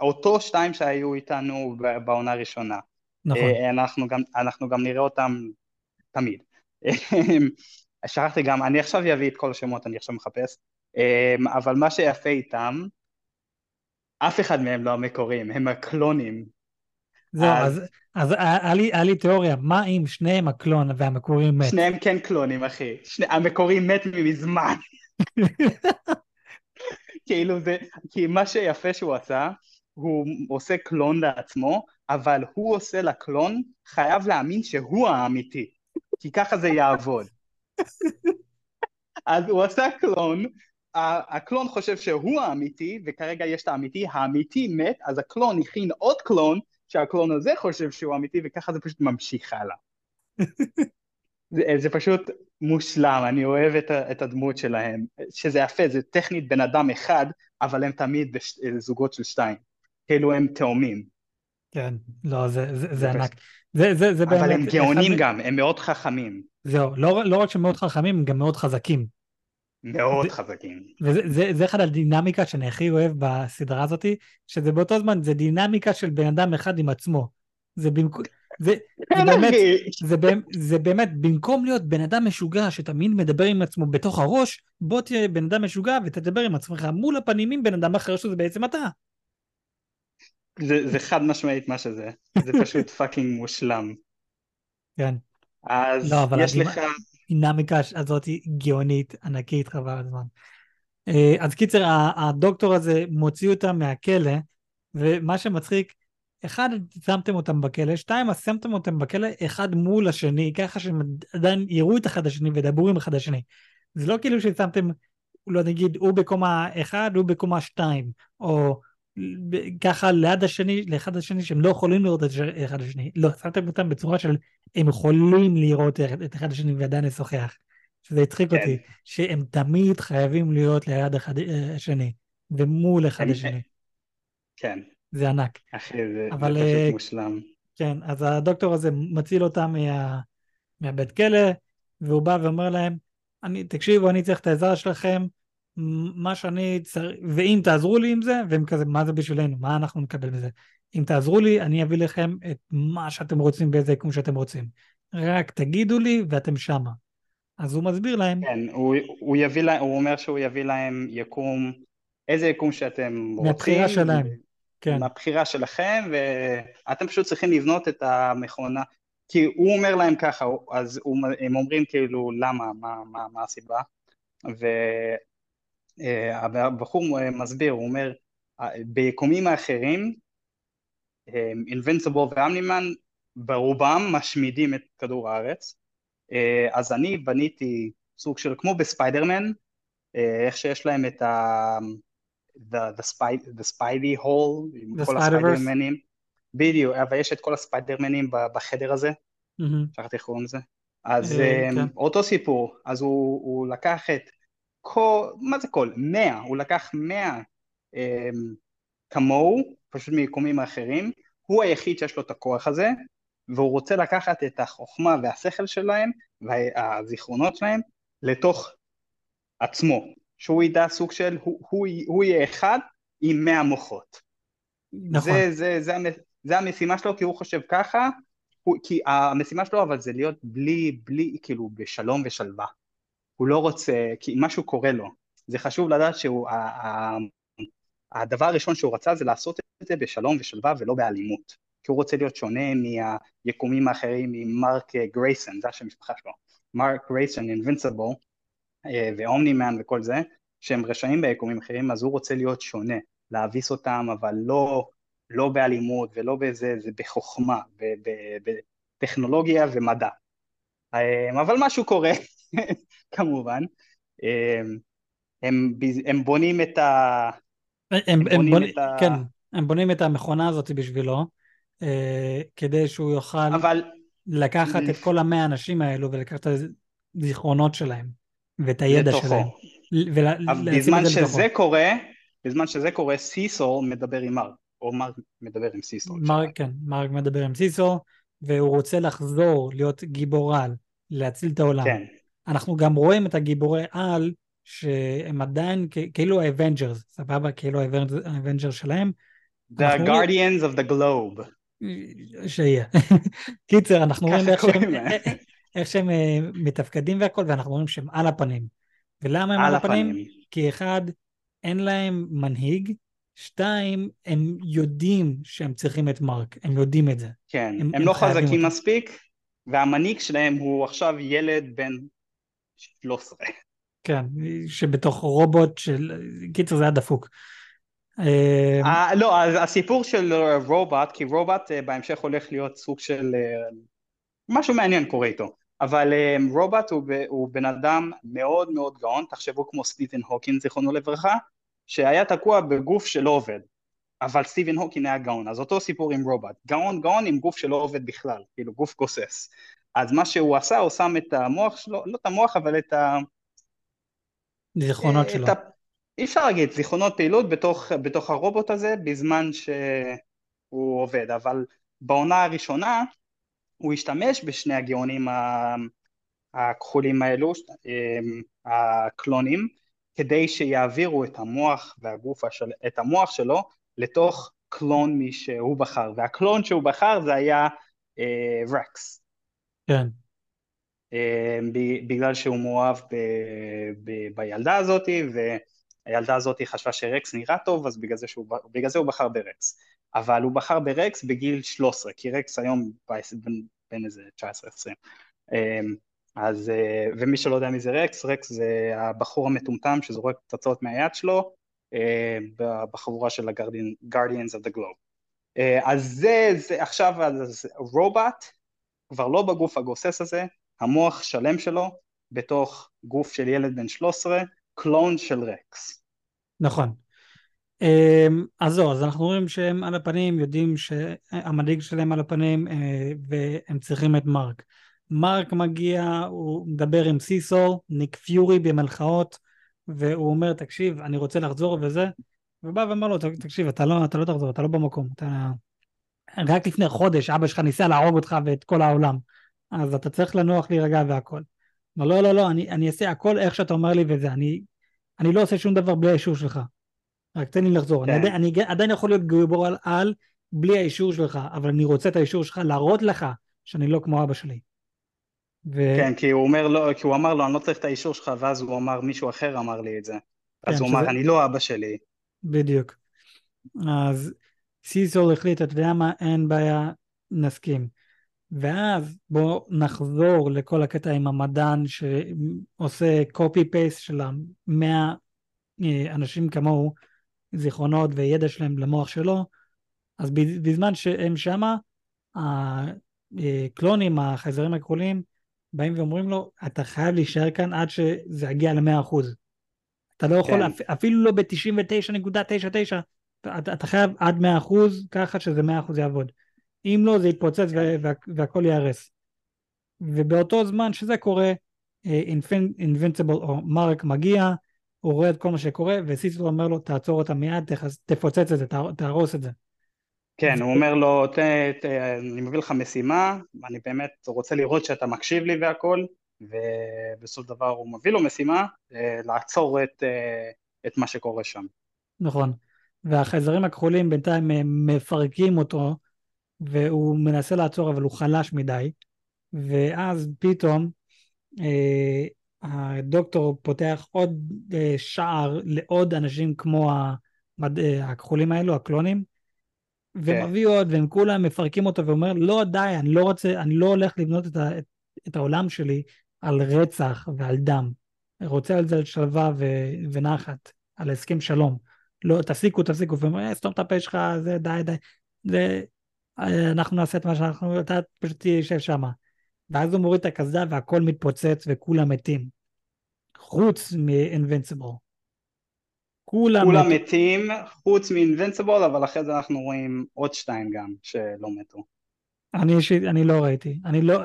אותו שתיים שהיו איתנו בעונה הראשונה. נכון, אה, אנחנו גם, אנחנו גם נראה אותם תמיד. שכחתי גם, אני עכשיו אביא את כל השמות, אני עכשיו מחפש, אה, אבל מה שיפה איתם, אף אחד מהם לא המקוריים, הם הקלונים. זהו, אז- אז, אז היה לי, תיאוריה, מה אם שניהם הקלון והמקורי מת? שניהם כן קלונים, אחי. שני, המקורי מת מזמן. כאילו זה, כי מה שיפה שהוא עשה, הוא עושה קלון לעצמו, אבל הוא עושה לקלון, חייב להאמין שהוא האמיתי. כי ככה זה יעבוד. אז הוא עשה קלון, הקלון חושב שהוא האמיתי, וכרגע יש את האמיתי, האמיתי מת, אז הקלון הכין עוד קלון, שהקלון הזה חושב שהוא אמיתי, וככה זה פשוט ממשיך הלאה. זה, זה פשוט מושלם, אני אוהב את, את הדמות שלהם, שזה יפה, זה טכנית בן אדם אחד, אבל הם תמיד זוגות של שתיים, כאילו הם תאומים. כן, לא, זה, זה, זה ענק. זה, זה, זה באמת... אבל הם גאונים אחד... גם, הם מאוד חכמים. זהו, לא, לא רק שהם מאוד חכמים, הם גם מאוד חזקים. מאוד זה, חזקים. וזה זה, זה אחד הדינמיקה שאני הכי אוהב בסדרה הזאת, שזה באותו זמן, זה דינמיקה של בן אדם אחד עם עצמו. זה במקום... זה, זה, באמת, זה, זה באמת, במקום להיות בן אדם משוגע שתמיד מדבר עם עצמו בתוך הראש, בוא תהיה בן אדם משוגע ותדבר עם עצמך מול הפנים עם בן אדם אחר שזה בעצם אתה. זה, זה חד משמעית מה שזה, זה פשוט פאקינג מושלם. כן. אז לא, יש הדימה, לך... הדינמיקה הזאת היא גאונית, ענקית, חבל הזמן. אה, אז קיצר, הדוקטור הזה מוציא אותם מהכלא, ומה שמצחיק, אחד, שמתם אותם בכלא, שתיים, שמתם אותם בכלא אחד מול השני, ככה שהם עדיין יראו את אחד השני וידברו עם אחד השני. זה לא כאילו ששמתם, לא נגיד, הוא בקומה אחד, הוא בקומה שתיים, או ככה ליד השני, לאחד השני, שהם לא יכולים לראות את אחד השני. לא, שמתם אותם בצורה של הם יכולים לראות את אחד השני ועדיין לשוחח. שזה הצחיק כן. אותי, שהם תמיד חייבים להיות ליד אחד השני, ומול אחד השני. כן. זה ענק. אחי, זה, אבל, זה פשוט uh, מושלם. כן, אז הדוקטור הזה מציל אותם מה, מהבית כלא, והוא בא ואומר להם, אני, תקשיבו, אני צריך את העזרה שלכם, מה שאני צריך, ואם תעזרו לי עם זה, והם כזה, מה זה בשבילנו? מה אנחנו נקבל בזה? אם תעזרו לי, אני אביא לכם את מה שאתם רוצים באיזה יקום שאתם רוצים. רק תגידו לי ואתם שמה. אז הוא מסביר להם. כן, הוא, הוא, יביא לה, הוא אומר שהוא יביא להם יקום, איזה יקום שאתם רוצים. מהבחירה שלהם. כן. מהבחירה שלכם, ואתם פשוט צריכים לבנות את המכונה. כי הוא אומר להם ככה, אז הוא, הם אומרים כאילו למה, מה, מה, מה הסיבה, והבחור אה, מסביר, הוא אומר, ביקומים האחרים, אינבנסיבול ואמנימן ברובם משמידים את כדור הארץ, אה, אז אני בניתי סוג של, כמו בספיידרמן, אה, איך שיש להם את ה... the, the, spy, the spidey hole, עם כל הספיידרמנים. בדיוק, אבל יש את כל הספיידרמנים בחדר הזה, שכחתי איך קוראים לזה. אז אה, כן. אותו סיפור, אז הוא, הוא לקח את כל, מה זה כל? מאה, הוא לקח מאה um, כמוהו, פשוט מיקומים אחרים, הוא היחיד שיש לו את הכוח הזה, והוא רוצה לקחת את החוכמה והשכל שלהם והזיכרונות שלהם לתוך עצמו, שהוא ידע סוג של, הוא, הוא, הוא יהיה אחד עם מאה מוחות. נכון. זה, זה, זה, זה המשימה שלו כי הוא חושב ככה, הוא, כי המשימה שלו אבל זה להיות בלי, בלי, כאילו בשלום ושלווה. הוא לא רוצה, כי משהו קורה לו. זה חשוב לדעת שהוא, ה, ה, הדבר הראשון שהוא רצה זה לעשות את זה בשלום ושלווה ולא באלימות. כי הוא רוצה להיות שונה מהיקומים האחרים, ממרק גרייסון, זה השם המשפחה שלו. מרק גרייסון, אינבינסיבל, אה, ואומנימן וכל זה, שהם רשעים ביקומים אחרים, אז הוא רוצה להיות שונה, להביס אותם, אבל לא, לא באלימות ולא בזה, זה בחוכמה, בטכנולוגיה ומדע. אה, אבל משהו קורה, כמובן. אה, הם, הם בונים את ה... הם, הם, בונים, בונים את ה... כן, הם בונים את המכונה הזאת בשבילו, כדי שהוא יוכל אבל... לקחת את כל המאה אנשים האלו ולקחת את הזיכרונות שלהם. ואת הידע לתוכו. שלהם. ול... בזמן שזה לתוכו. קורה, בזמן שזה קורה, סיסיל מדבר עם מרק, או מרק מדבר עם סיסיל. מרק, כן, מרק מדבר עם סיסיל, והוא רוצה לחזור להיות גיבור על, להציל את העולם. כן. אנחנו גם רואים את הגיבורי על, שהם עדיין כאילו האבנג'רס, סבבה? כאילו האבנג'רס שלהם. The Guardians of the Globe. שיהיה. קיצר, אנחנו רואים איך שהם, איך שהם אה, מתפקדים והכל, ואנחנו רואים שהם על הפנים. ולמה הם על, על הפנים? הפנים? כי אחד, אין להם מנהיג, שתיים, הם יודעים שהם צריכים את מרק, הם יודעים את זה. כן, הם, הם, הם לא חזקים אותו. מספיק, והמנהיג שלהם הוא עכשיו ילד בן 13. כן, שבתוך רובוט של... קיצר זה היה דפוק. אה, לא, הסיפור של רובוט, כי רובוט בהמשך הולך להיות סוג של... משהו מעניין קורה איתו. אבל רובוט הוא, הוא בן אדם מאוד מאוד גאון, תחשבו כמו סטיבן הוקין זיכרונו לברכה, שהיה תקוע בגוף שלא עובד, אבל סטיבן הוקין היה גאון, אז אותו סיפור עם רובוט, גאון גאון עם גוף שלא עובד בכלל, כאילו גוף גוסס, אז מה שהוא עשה, הוא שם את המוח שלו, לא את המוח אבל את ה... זיכרונות שלו. ה... אי אפשר להגיד, זיכרונות פעילות בתוך, בתוך הרובוט הזה בזמן שהוא עובד, אבל בעונה הראשונה הוא השתמש בשני הגאונים הכחולים האלו, אמ, הקלונים, כדי שיעבירו את המוח והגוף, של, את המוח שלו לתוך קלון מי שהוא בחר, והקלון שהוא בחר זה היה אה, רקס. כן. אה, בגלל שהוא מאוהב ב, ב, בילדה הזאתי, והילדה הזאתי חשבה שרקס נראה טוב, אז בגלל זה, שהוא, בגלל זה הוא בחר ברקס. אבל הוא בחר ברקס בגיל 13, כי רקס היום בין איזה 19-20. אמ, אז, אה, ומי שלא יודע מי זה רקס, רקס זה הבחור המטומטם שזורק פצצות מהיד שלו אה, בחבורה של ה-Guardians of the Globe. אז זה, זה עכשיו, אז רובוט כבר לא בגוף הגוסס הזה, המוח שלם שלו בתוך גוף של ילד בן 13, קלון של רקס. נכון. אמ, אז זהו, אז אנחנו רואים שהם על הפנים, יודעים שהמנהיג שלהם על הפנים אה, והם צריכים את מרק. מרק מגיע, הוא מדבר עם סיסור, ניק פיורי במלכאות, והוא אומר, תקשיב, אני רוצה לחזור וזה, ובא ואמר לו, תקשיב, אתה לא, אתה לא תחזור, אתה לא במקום, אתה... רק לפני חודש אבא שלך ניסה להרוג אותך ואת כל העולם, אז אתה צריך לנוח להירגע והכל. אמר, לא, לא, לא, אני, אני אעשה הכל איך שאתה אומר לי וזה, אני, אני לא עושה שום דבר בלי האישור שלך. רק תן לי לחזור. כן. אני, אני, אני עדיין יכול להיות גיבור על על בלי האישור שלך, אבל אני רוצה את האישור שלך להראות לך שאני לא כמו אבא שלי. ו... כן, כי הוא, אומר לו, כי הוא אמר לו, אני לא צריך את האישור שלך, ואז הוא אמר, מישהו אחר אמר לי את זה. כן, אז הוא שזה... אמר, אני לא אבא שלי. בדיוק. אז סיסול החליט, אתה יודע מה, אין בעיה, נסכים. ואז בואו נחזור לכל הקטע עם המדען שעושה קופי פייסט של המאה אה, אנשים כמוהו, זיכרונות וידע שלהם למוח שלו, אז בזמן שהם שמה, הקלונים, החייזרים הכחולים, באים ואומרים לו, אתה חייב להישאר כאן עד שזה יגיע ל-100%. אתה לא יכול, כן. אפילו לא ב-99.99, אתה, אתה חייב עד 100% ככה שזה 100% יעבוד. אם לא, זה יתפוצץ וה, וה, והכל ייהרס. ובאותו זמן שזה קורה, אינבנציבל אה, או מרק מגיע, הוא רואה את כל מה שקורה, וסיסו אומר לו, תעצור אותה מיד, תפוצץ את זה, תהרוס את זה. כן, הוא אומר לו, ת, ת, אני מביא לך משימה, אני באמת רוצה לראות שאתה מקשיב לי והכל, ובסוף דבר הוא מביא לו משימה, אה, לעצור את, אה, את מה שקורה שם. נכון, והחייזרים הכחולים בינתיים אה, מפרקים אותו, והוא מנסה לעצור אבל הוא חלש מדי, ואז פתאום הדוקטור פותח עוד אה, שער לעוד אנשים כמו המד... אה, הכחולים האלו, הקלונים, ומביא כן. עוד, והם כולם מפרקים אותו ואומר, לא די, אני לא רוצה, אני לא הולך לבנות את, ה... את, את העולם שלי על רצח ועל דם. רוצה על זה על שלווה ו... ונחת, על הסכם שלום. לא, תפסיקו, תפסיקו, ואומר, אה, סתום את הפה שלך, זה די, די. זה, אה, אנחנו נעשה את מה שאנחנו, אתה פשוט תשב שמה. ואז הוא מוריד את הקסדה והכל מתפוצץ וכולם מתים. חוץ מ-Invincible. כולם, כולם מת... מתים חוץ מ-Invincible, אבל אחרי זה אנחנו רואים עוד שתיים גם שלא מתו. אני אישית, אני לא ראיתי. אני לא,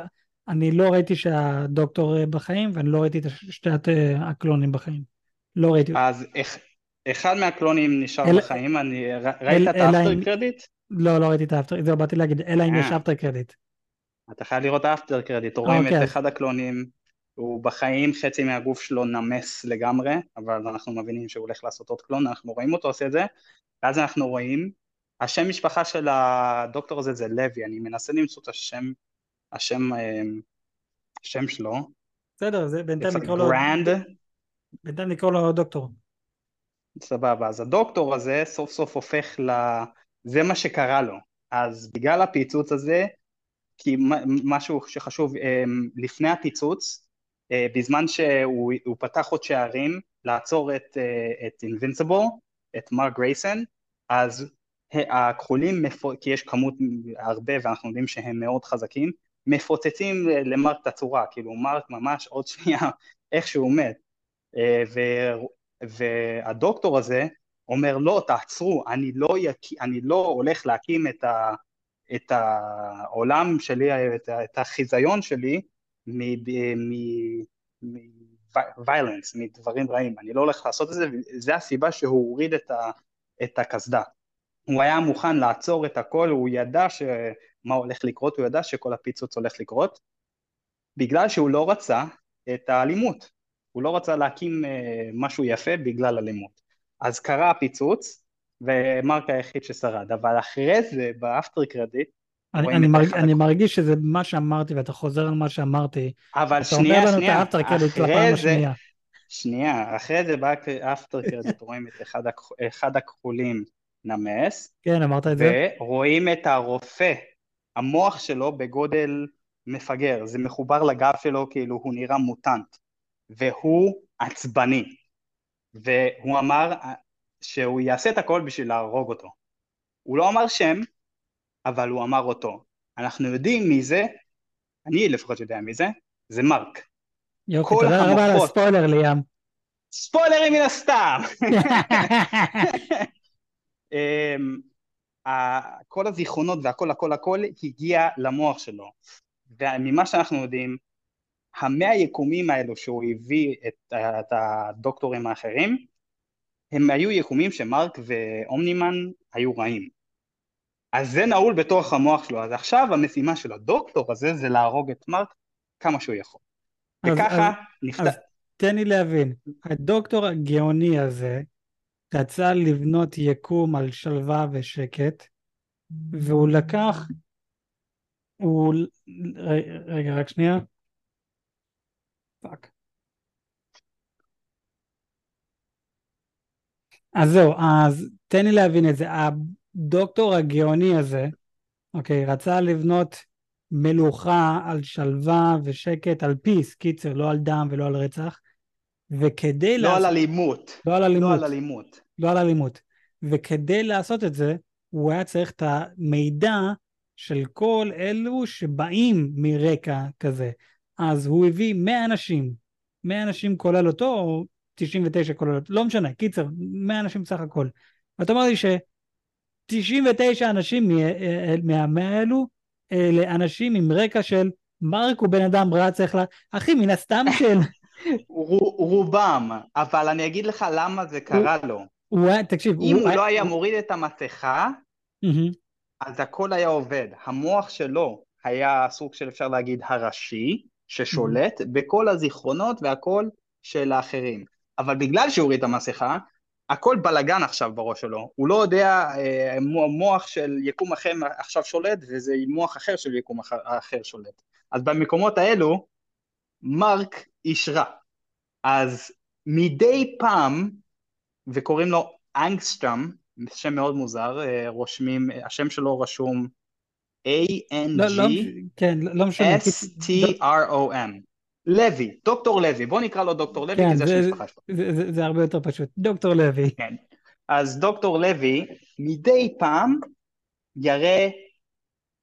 אני לא ראיתי שהדוקטור בחיים, ואני לא ראיתי את שתי הקלונים בחיים. לא ראיתי. אז אחד מהקלונים נשאר אל... בחיים, אני... ראית אל, את האפטר קרדיט? לא, לא ראיתי את האפטר, זהו, באתי להגיד, אלא אם יש אפטר קרדיט. אתה חייב לראות האפטר קרדיט, רואים את אוקיי. אחד הקלונים הוא בחיים חצי מהגוף שלו נמס לגמרי, אבל אנחנו מבינים שהוא הולך לעשות עוד קלון, אנחנו רואים אותו עושה את זה, ואז אנחנו רואים, השם משפחה של הדוקטור הזה זה לוי, אני מנסה למצוא את השם, השם, אה, השם שלו. בסדר, זה בינתיים נקרא לו... בינתיים נקרא לו דוקטור. סבבה, אז הדוקטור הזה סוף סוף הופך ל... זה מה שקרה לו. אז בגלל הפיצוץ הזה, כי משהו שחשוב, אה, לפני הפיצוץ, אה, בזמן שהוא פתח עוד שערים לעצור את, אה, את Invincible, את מר גרייסן, אז הכחולים, כי יש כמות הרבה ואנחנו יודעים שהם מאוד חזקים, מפוצצים למרק את הצורה, כאילו מרק ממש עוד שנייה איך שהוא מת. והדוקטור הזה אומר לא תעצרו, אני לא, יק... אני לא הולך להקים את, ה... את העולם שלי, את, ה... את החיזיון שלי מוויולנס, מדברים רעים, אני לא הולך לעשות את זה, וזה הסיבה שהוא הוריד את, ה... את הקסדה. הוא היה מוכן לעצור את הכל, הוא ידע מה הולך לקרות, הוא ידע שכל הפיצוץ הולך לקרות, בגלל שהוא לא רצה את האלימות, הוא לא רצה להקים אה, משהו יפה בגלל אלימות. אז קרה הפיצוץ, ומרק היחיד ששרד, אבל אחרי זה, באפטר קרדיט, אני, אני, מרג, אני מרגיש שזה מה שאמרתי ואתה חוזר על מה שאמרתי. אבל שנייה, שנייה, אחרי זה, שנייה, אחרי זה באפטר קרדיט רואים את אחד, אחד הכחולים נמס. כן, אמרת את זה. ורואים את הרופא, המוח שלו בגודל מפגר, זה מחובר לגב שלו כאילו הוא נראה מוטנט, והוא עצבני. והוא אמר שהוא יעשה את הכל בשביל להרוג אותו. הוא לא אמר שם, אבל הוא אמר אותו. אנחנו יודעים מי זה, אני לפחות יודע מי זה, זה מרק. יופי, תודה רבה על הספוילר ליאם. ספוילרים מן הסתם! אמ, כל הזיכרונות והכל הכל הכל הגיע למוח שלו. וממה שאנחנו יודעים, המאה יקומים האלו שהוא הביא את, את הדוקטורים האחרים, הם היו יקומים שמרק ואומנימן היו רעים. אז זה נעול בתוך המוח שלו, אז עכשיו המשימה של הדוקטור הזה זה להרוג את מרק כמה שהוא יכול. אז, וככה נפתח... אז תן לי להבין, הדוקטור הגאוני הזה רצה לבנות יקום על שלווה ושקט, והוא לקח, הוא, רגע רק שנייה, fuck. אז זהו, אז תן לי להבין את זה. הדוקטור הגאוני הזה, אוקיי, רצה לבנות מלוכה על שלווה ושקט, על פיס, קיצר, לא על דם ולא על רצח. וכדי... לא לעשות... על אלימות. לא על אלימות. לא על אלימות. לא על אלימות. וכדי לעשות את זה, הוא היה צריך את המידע של כל אלו שבאים מרקע כזה. אז הוא הביא 100 אנשים, 100 אנשים כולל אותו, או 99 כולל אותו, לא משנה, קיצר, 100 אנשים סך הכל. ואתה אומר לי ש-99 אנשים מה-100 האלו, אלה אנשים עם רקע של מרק הוא בן אדם רע, צריך ל... אחי, מן הסתם של... רובם, אבל אני אגיד לך למה זה קרה לו. הוא תקשיב, אם הוא לא היה מוריד את המסכה, אז הכל היה עובד. המוח שלו היה סוג של אפשר להגיד הראשי, ששולט בכל הזיכרונות והכל של האחרים. אבל בגלל שהוא הוריד את המסכה, הכל בלאגן עכשיו בראש שלו. הוא לא יודע, אה, מוח של יקום אחר עכשיו שולט, וזה מוח אחר של יקום אחר, אחר שולט. אז במקומות האלו, מרק איש רע. אז מדי פעם, וקוראים לו אנגסטרם, שם מאוד מוזר, אה, רושמים, השם שלו רשום A-N-G-S-T-R-O-M. לא, לא, לוי, דוקטור לוי, בוא נקרא לו דוקטור לוי, כן, כי זה השם המשפחה שלו. זה, הרבה יותר פשוט, דוקטור לוי. כן, אז דוקטור לוי מדי פעם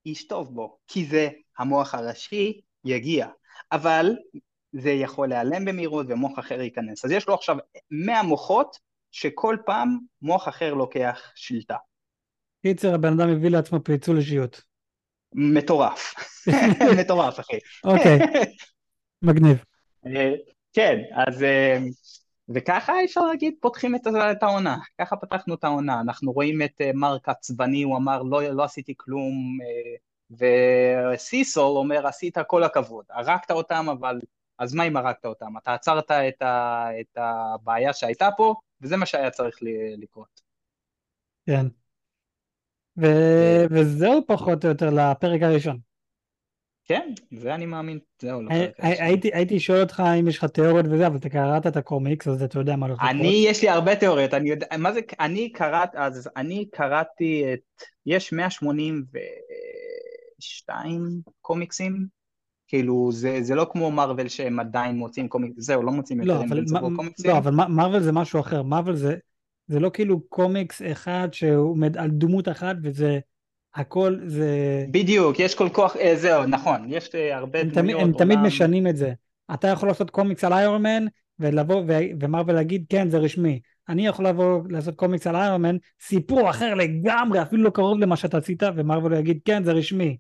איש טוב בו, כי זה המוח הראשי יגיע, אבל זה יכול להיעלם במהירות ומוח אחר ייכנס. אז יש לו עכשיו 100 מוחות שכל פעם מוח אחר לוקח שליטה. קיצר, הבן אדם הביא לעצמו פיצול אישיות. מטורף. מטורף, אחי. אוקיי, מגניב. אה, כן, אז... אה, וככה אפשר להגיד, פותחים את העונה. ככה פתחנו את העונה. אנחנו רואים את אה, מרק עצבני, הוא אמר, לא, לא עשיתי כלום, וסיסול אומר, עשית כל הכבוד. הרגת אותם, אבל אז מה אם הרגת אותם? אתה עצרת את, ה, את הבעיה שהייתה פה, וזה מה שהיה צריך לקרות. כן. ו... וזהו פחות או יותר לפרק הראשון. כן, זה אני מאמין, זהו לפרק הראשון. הייתי, הייתי שואל אותך אם יש לך תיאוריות וזה, אבל אתה קראת את הקומיקס, אז אתה יודע מה הולך לקרות. אני, יש לי הרבה תיאוריות, אני יודע, מה זה, אני קראת, אז אני קראתי את, יש 182 קומיקסים כאילו זה, זה לא כמו מרוויל שהם עדיין מוצאים קומיקס, זהו, לא מוצאים לא, יותר אבל, קומיקסים. לא, אבל מרוויל זה משהו אחר, מרוויל זה, זה לא כאילו קומיקס אחד שהוא עומד על דמות אחת וזה הכל זה... בדיוק, יש כל כוח, אה, זהו, נכון, יש אה, הרבה הם דמויות, תמיד, הם תמיד עולם- משנים את זה. אתה יכול לעשות קומיקס על איירון מן, ולבוא ו- ומרוויל להגיד, כן, זה רשמי. אני יכול לבוא לעשות קומיקס על איירון מן, סיפור אחר לגמרי, אפילו לא קרוב למה שאתה עשית, ומרוויל יגיד, כן, זה רשמי.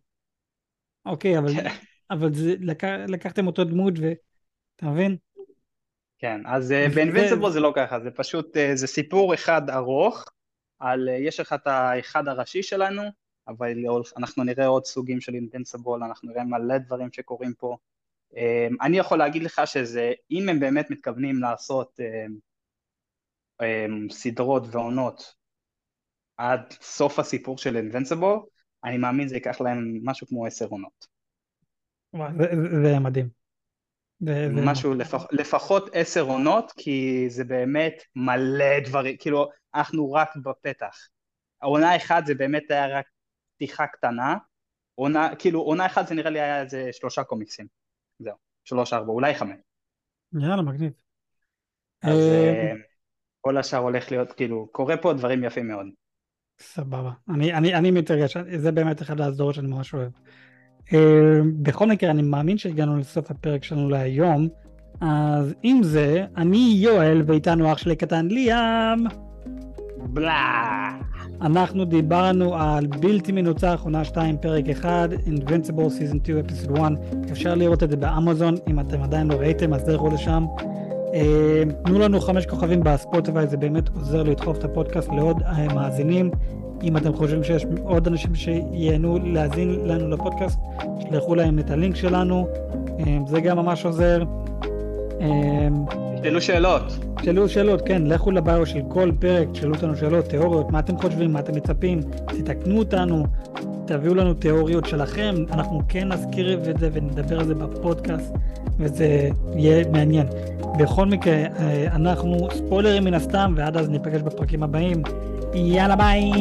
אוקיי, אבל, אבל זה, לק... לקחתם אותו דמות, ו... אתה מבין? כן, אז אה, זה- באינבנסיבול זה לא ככה, זה פשוט, אה, זה סיפור אחד ארוך, על, אה, יש לך את האחד הראשי שלנו, אבל אנחנו נראה עוד סוגים של אינבנסיבול, אנחנו נראה מלא דברים שקורים פה. אה, אני יכול להגיד לך שזה, אם הם באמת מתכוונים לעשות אה, אה, סדרות ועונות עד סוף הסיפור של אינבנסיבול, אני מאמין זה ייקח להם משהו כמו עשר עונות. זה, זה מדהים. משהו לפח, לפחות עשר עונות, כי זה באמת מלא דברים, כאילו אנחנו רק בפתח. העונה אחת זה באמת היה רק פתיחה קטנה, עונה, כאילו עונה אחת זה נראה לי היה איזה שלושה קומיקסים, זהו, שלוש ארבע, אולי חמש. יאללה, מגניב. אז אה, אה, כל השאר הולך להיות, כאילו, קורה פה דברים יפים מאוד. סבבה. אני, אני, אני מתרגש, זה באמת אחד הסדרות שאני ממש אוהב. אה, בכל מקרה, אני מאמין שהגענו לסוף הפרק שלנו להיום, אז עם זה, אני יואל, ואיתנו אח שלי קטן ליאם. בלה! אנחנו דיברנו על בלתי מנוצח, עונה 2, פרק 1, Invincible Season 2, Episode 1. אפשר לראות את זה באמזון, אם אתם עדיין לא ראיתם, אז דרכו לשם. אה, תנו לנו חמש כוכבים בספוטיפיי, זה באמת עוזר לדחוף את הפודקאסט לעוד אה, מאזינים. אם אתם חושבים שיש עוד אנשים שייהנו להאזין לנו לפודקאסט, שלחו להם את הלינק שלנו, אה, זה גם ממש עוזר. אה, שאלו שאלות. שאלו שאלות, כן, לכו לביו של כל פרק, שאלו אותנו שאלות, תיאוריות, מה אתם חושבים, מה אתם מצפים, תתקנו אותנו, תביאו לנו תיאוריות שלכם, אנחנו כן נזכיר את זה ונדבר על זה בפודקאסט, וזה יהיה מעניין. בכל מקרה, אה, אנחנו ספוילרים מן הסתם, ועד אז ניפגש בפרקים הבאים. יאללה ביי!